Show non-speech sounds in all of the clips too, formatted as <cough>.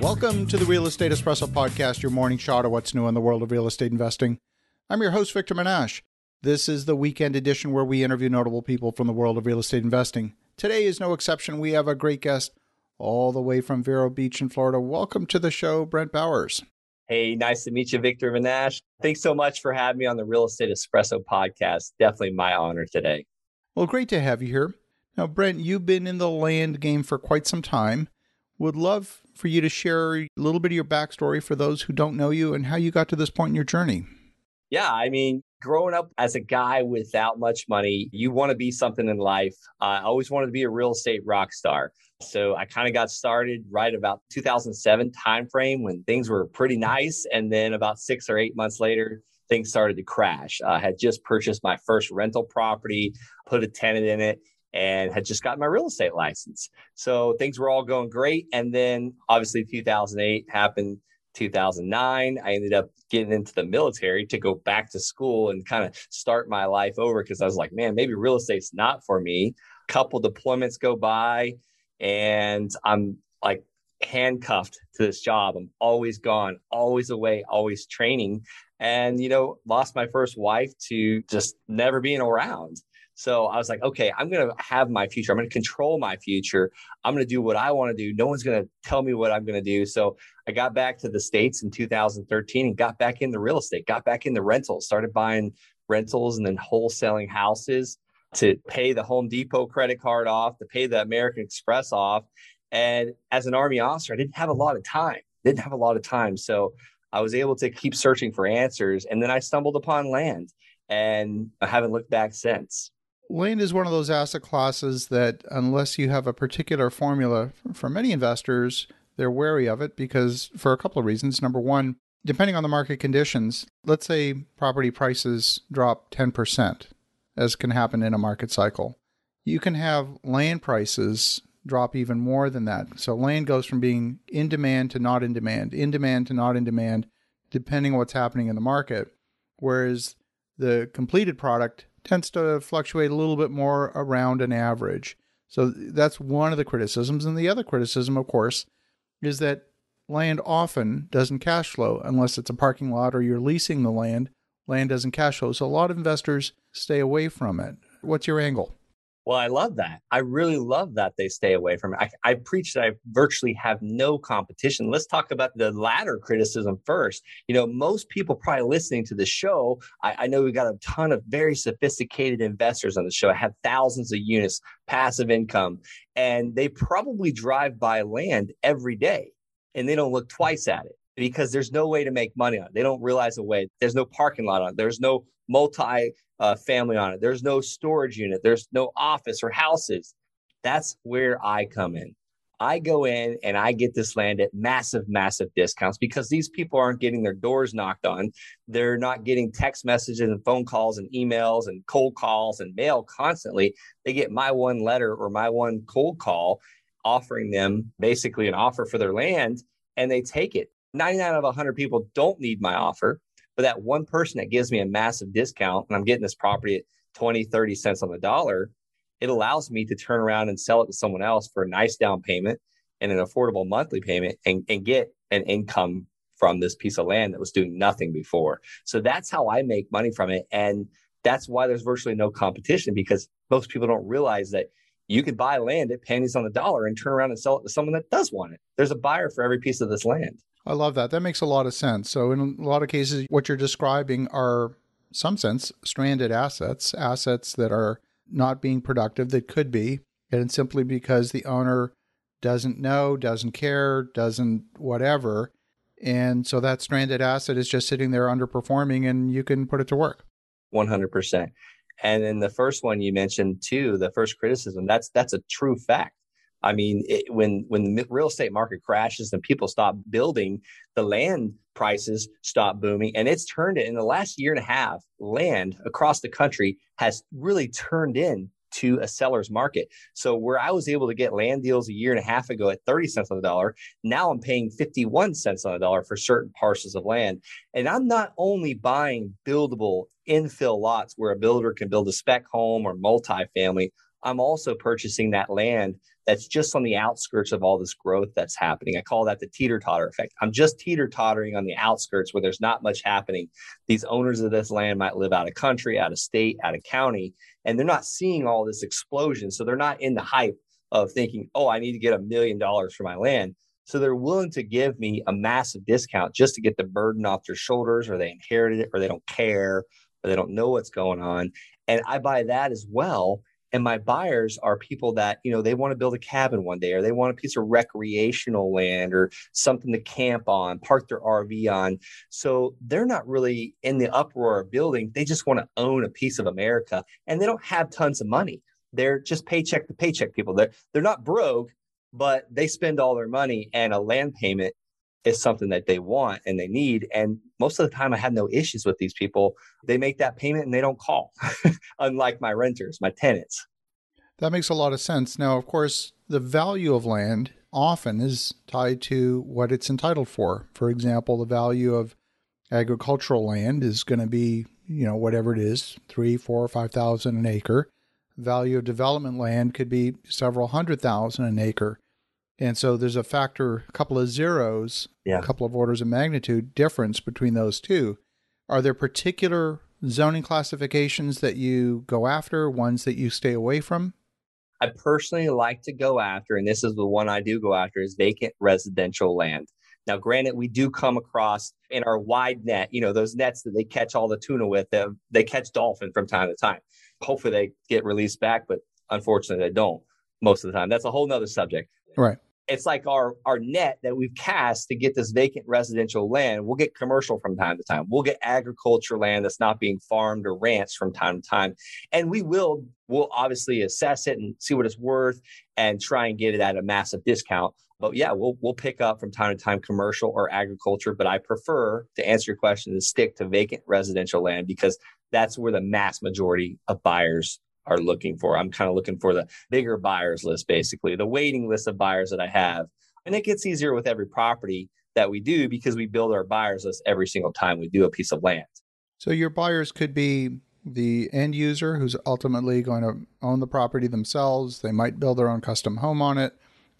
Welcome to the Real Estate Espresso Podcast, your morning shot of what's new in the world of real estate investing. I'm your host, Victor Menasce. This is the weekend edition where we interview notable people from the world of real estate investing. Today is no exception. We have a great guest all the way from Vero Beach in Florida. Welcome to the show, Brent Bowers. Hey, nice to meet you, Victor Menasce. Thanks so much for having me on the Real Estate Espresso podcast. Definitely my honor today. Well, great to have you here. Now, Brent, you've been in the land game for quite some time. Would love for you to share a little bit of your backstory for those who don't know you and how you got to this point in your journey. Yeah, I mean, growing up as a guy without much money, you want to be something in life. Uh, I always wanted to be a real estate rock star. So I kind of got started right about 2007 timeframe when things were pretty nice, and then about six or eight months later, things started to crash. I had just purchased my first rental property, put a tenant in it, and had just gotten my real estate license. So things were all going great. And then obviously 2008 happened 2009. I ended up getting into the military to go back to school and kind of start my life over because I was like, man, maybe real estate's not for me. A couple deployments go by and I'm like handcuffed to this job. I'm always gone, always away, always training. And, you know, lost my first wife to just never being around. So I was like, okay, I'm going to have my future. I'm going to control my future. I'm going to do what I want to do. No one's going to tell me what I'm going to do. So I got back to the States in 2013 and got back into real estate, got back into rentals, started buying rentals and then wholesaling houses to pay the Home Depot credit card off, to pay the American Express off. And as an Army officer, I didn't have a lot of time, didn't have a lot of time. So I was able to keep searching for answers. And then I stumbled upon land and I haven't looked back since. Land is one of those asset classes that, unless you have a particular formula for many investors, they're wary of it because for a couple of reasons. Number one, depending on the market conditions, let's say property prices drop 10%, as can happen in a market cycle. You can have land prices drop even more than that. So land goes from being in demand to not in demand, in demand to not in demand, depending on what's happening in the market. Whereas the completed product tends to fluctuate a little bit more around an average. So that's one of the criticisms. And the other criticism, of course, is that land often doesn't cash flow unless it's a parking lot or you're leasing the land. Land doesn't cash flow. So a lot of investors stay away from it. What's your angle? Well, I love that. I really love that they stay away from it. I, I, preach that I virtually have no competition. Let's talk about the latter criticism first. You know, most people probably listening to the show, I, I know we've got a ton of very sophisticated investors on the show. I have thousands of units, passive income, and they probably drive by land every day and they don't look twice at it because there's no way to make money on it. They don't realize a way. There's no parking lot on it. There's no multi uh, family on it. There's no storage unit. There's no office or houses. That's where I come in. I go in and I get this land at massive, massive discounts because these people aren't getting their doors knocked on. They're not getting text messages and phone calls and emails and cold calls and mail constantly. They get my one letter or my one cold call offering them basically an offer for their land and they take it. 99 out of 100 people don't need my offer. But that one person that gives me a massive discount and I'm getting this property at 20, 30 cents on the dollar, it allows me to turn around and sell it to someone else for a nice down payment and an affordable monthly payment and, and get an income from this piece of land that was doing nothing before. So that's how I make money from it. And that's why there's virtually no competition because most people don't realize that you could buy land at pennies on the dollar and turn around and sell it to someone that does want it. There's a buyer for every piece of this land. I love that. That makes a lot of sense. So, in a lot of cases, what you're describing are, some sense, stranded assets, assets that are not being productive that could be, and simply because the owner doesn't know, doesn't care, doesn't whatever. And so that stranded asset is just sitting there underperforming and you can put it to work. 100%. And then the first one you mentioned too, the first criticism, that's that's a true fact. I mean, it, when when the real estate market crashes and people stop building, the land prices stop booming, and it's turned in the last year and a half. Land across the country has really turned in to a seller's market. So where I was able to get land deals a year and a half ago at 30 cents on the dollar, now I'm paying 51 cents on the dollar for certain parcels of land. And I'm not only buying buildable infill lots where a builder can build a spec home or multifamily. I'm also purchasing that land that's just on the outskirts of all this growth that's happening. I call that the teeter totter effect. I'm just teeter tottering on the outskirts where there's not much happening. These owners of this land might live out of country, out of state, out of county, and they're not seeing all this explosion. So they're not in the hype of thinking, oh, I need to get a million dollars for my land. So they're willing to give me a massive discount just to get the burden off their shoulders, or they inherited it, or they don't care, or they don't know what's going on. And I buy that as well. And my buyers are people that, you know, they want to build a cabin one day, or they want a piece of recreational land or something to camp on, park their RV on. So they're not really in the uproar of building. They just want to own a piece of America and they don't have tons of money. They're just paycheck to paycheck people. They're, they're not broke, but they spend all their money and a land payment is something that they want and they need. And most of the time, I have no issues with these people. They make that payment and they don't call, <laughs> unlike my renters, my tenants. That makes a lot of sense. Now, of course, the value of land often is tied to what it's entitled for. For example, the value of agricultural land is going to be, you know, whatever it is, three, four, five thousand an acre value of development land could be several hundred thousand an acre. And so there's a factor, a couple of zeros, yeah. a couple of orders of magnitude difference between those two. Are there particular zoning classifications that you go after, ones that you stay away from? I personally like to go after, and this is the one I do go after, is vacant residential land. Now, granted, we do come across in our wide net, you know, those nets that they catch all the tuna with, they catch dolphin from time to time hopefully they get released back, but unfortunately they don't most of the time. That's a whole nother subject. Right. It's like our our net that we've cast to get this vacant residential land. We'll get commercial from time to time. We'll get agriculture land that's not being farmed or ranched from time to time. And we will we'll obviously assess it and see what it's worth and try and get it at a massive discount. But yeah, we'll we'll pick up from time to time commercial or agriculture. But I prefer to answer your question to stick to vacant residential land because that's where the mass majority of buyers are looking for. I'm kind of looking for the bigger buyers list, basically, the waiting list of buyers that I have. And it gets easier with every property that we do because we build our buyers list every single time we do a piece of land. So your buyers could be the end user who's ultimately going to own the property themselves. They might build their own custom home on it.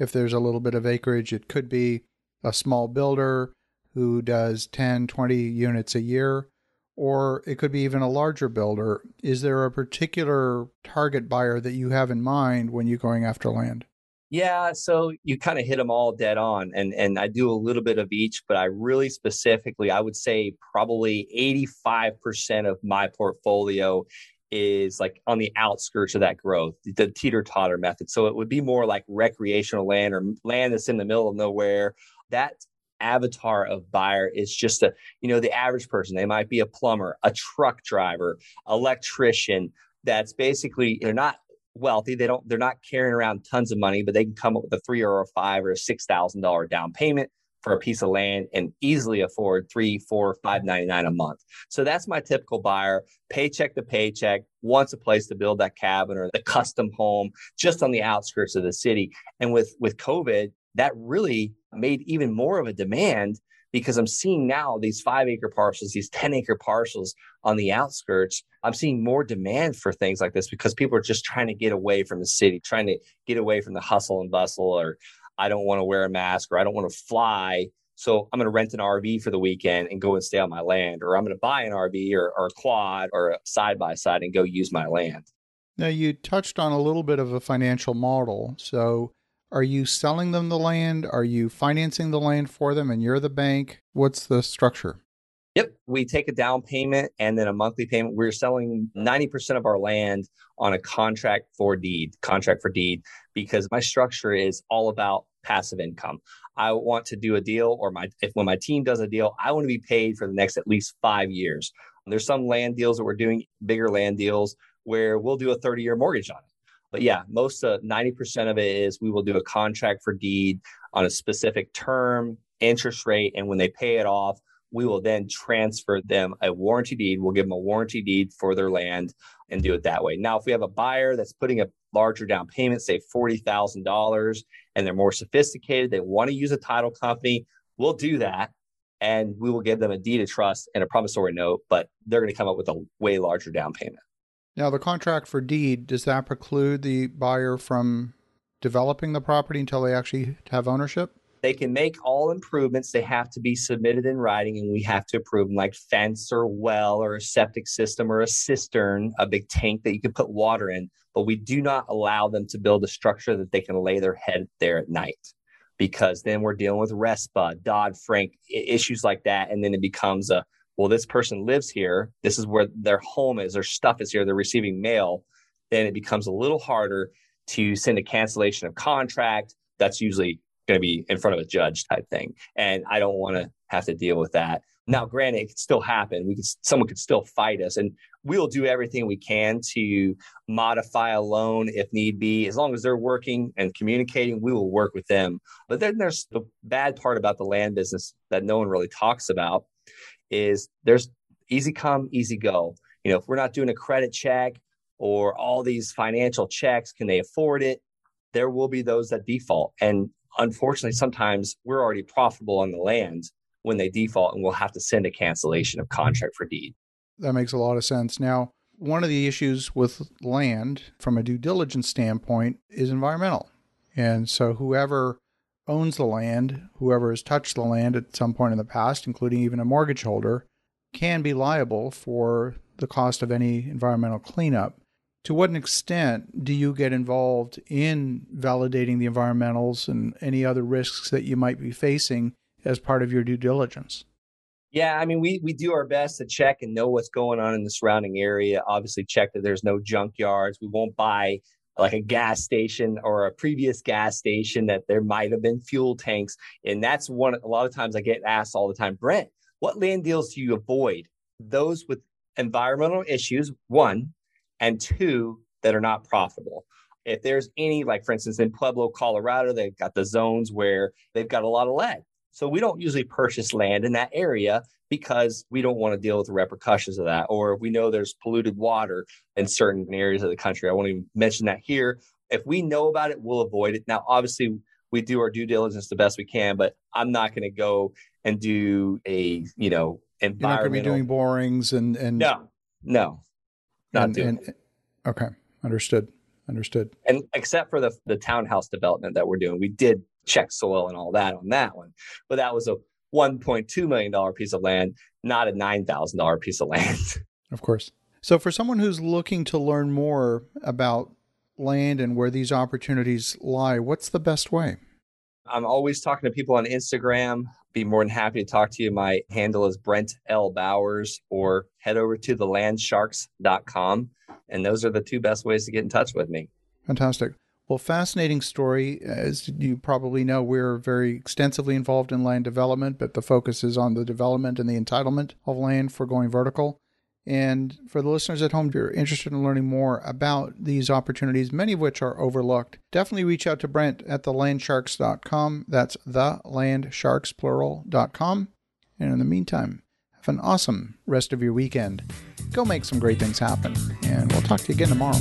If there's a little bit of acreage, it could be a small builder who does 10, 20 units a year or it could be even a larger builder. Is there a particular target buyer that you have in mind when you're going after land? Yeah, so you kind of hit them all dead on, and and I do a little bit of each, but I really specifically, I would say probably eighty five percent of my portfolio is like on the outskirts of that growth, the teeter totter method. So it would be more like recreational land or land that's in the middle of nowhere. That avatar of buyer is just a you know the average person. They might be a plumber a truck driver electrician that's basically they're not wealthy. They don't they're not carrying around tons of money but they can come up with a three or a five or a six thousand dollar down payment for a piece of land and easily afford three four five ninety nine a month. So that's my typical buyer paycheck to paycheck wants a place to build that cabin or the custom home just on the outskirts of the city. And with with covid that really made even more of a demand because I'm seeing now these five acre parcels, these 10 acre parcels on the outskirts. I'm seeing more demand for things like this because people are just trying to get away from the city, trying to get away from the hustle and bustle, or I don't want to wear a mask, or I don't want to fly. So I'm going to rent an RV for the weekend and go and stay on my land, or I'm going to buy an RV or, or a quad or a side by side and go use my land. Now, you touched on a little bit of a financial model. So, are you selling them the land? Are you financing the land for them and you're the bank? What's the structure? Yep. We take a down payment and then a monthly payment. We're selling 90% of our land on a contract for deed, contract for deed, because my structure is all about passive income. I want to do a deal or my if when my team does a deal, I want to be paid for the next at least five years. There's some land deals that we're doing, bigger land deals, where we'll do a 30 year mortgage on it. But yeah, most uh, of 90% of it is we will do a contract for deed on a specific term, interest rate, and when they pay it off, we will then transfer them a warranty deed. We'll give them a warranty deed for their land and do it that way. Now, if we have a buyer that's putting a larger down payment, say $40,000, and they're more sophisticated, they want to use a title company, we'll do that. And we will give them a deed of trust and a promissory note, but they're going to come up with a way larger down payment. Now, the contract for deed, does that preclude the buyer from developing the property until they actually have ownership? They can make all improvements. They have to be submitted in writing, and we have to approve them, like fence or well or a septic system or a cistern, a big tank that you can put water in. But we do not allow them to build a structure that they can lay their head there at night because then we're dealing with RESPA, Dodd Frank issues like that. And then it becomes a, well, this person lives here. This is where their home is, their stuff is here, they're receiving mail. Then it becomes a little harder to send a cancellation of contract. That's usually going to be in front of a judge type thing. And I don't want to have to deal with that. Now, granted, it could still happen. We could, someone could still fight us, and we'll do everything we can to modify a loan if need be. As long as they're working and communicating, we will work with them. But then there's the bad part about the land business that no one really talks about is there's easy come, easy go. You know, if we're not doing a credit check or all these financial checks, can they afford it? There will be those that default, and unfortunately, sometimes we're already profitable on the land when they default and we'll have to send a cancellation of contract for deed. That makes a lot of sense. Now, one of the issues with land from a due diligence standpoint is environmental. And so whoever owns the land, whoever has touched the land at some point in the past, including even a mortgage holder, can be liable for the cost of any environmental cleanup. To what extent do you get involved in validating the environmentals and any other risks that you might be facing as part of your due diligence? Yeah, I mean, we we do our best to check and know what's going on in the surrounding area. Obviously, check that there's no junkyards. We won't buy like a gas station or a previous gas station that there might have been fuel tanks. And that's one. A lot of times, I get asked all the time, Brent, what land deals do you avoid? Those with environmental issues, one, and two that are not profitable if there's any, like for instance, in Pueblo, Colorado, they've got the zones where they've got a lot of lead. So we don't usually purchase land in that area because we don't want to deal with the repercussions of that. Or we know there's polluted water in certain areas of the country. I won't even mention that here. If we know about it, we'll avoid it. Now, obviously, we do our due diligence the best we can, but I'm not going to go and do a, you know, environmental. You're not going to be doing borings and, and no, no, not and, doing and, it. Okay. Understood. Understood. And except for the, the townhouse development that we're doing, we did check soil and all that on that one. But that was a $1.2 million piece of land, not a $9,000 piece of land. <laughs> Of course. So, for someone who's looking to learn more about land and where these opportunities lie, what's the best way? I'm always talking to people on Instagram. Be more than happy to talk to you. My handle is Brent L. Bowers, or head over to thelandsharks.com. And those are the two best ways to get in touch with me. Fantastic. Well, fascinating story. As you probably know, we're very extensively involved in land development, but the focus is on the development and the entitlement of land for going vertical. And for the listeners at home, if you're interested in learning more about these opportunities, many of which are overlooked, definitely reach out to Brent at thelandsharks.com. That's thelandsharks, And in the meantime, have an awesome rest of your weekend. Go make some great things happen. And we'll talk to you again tomorrow.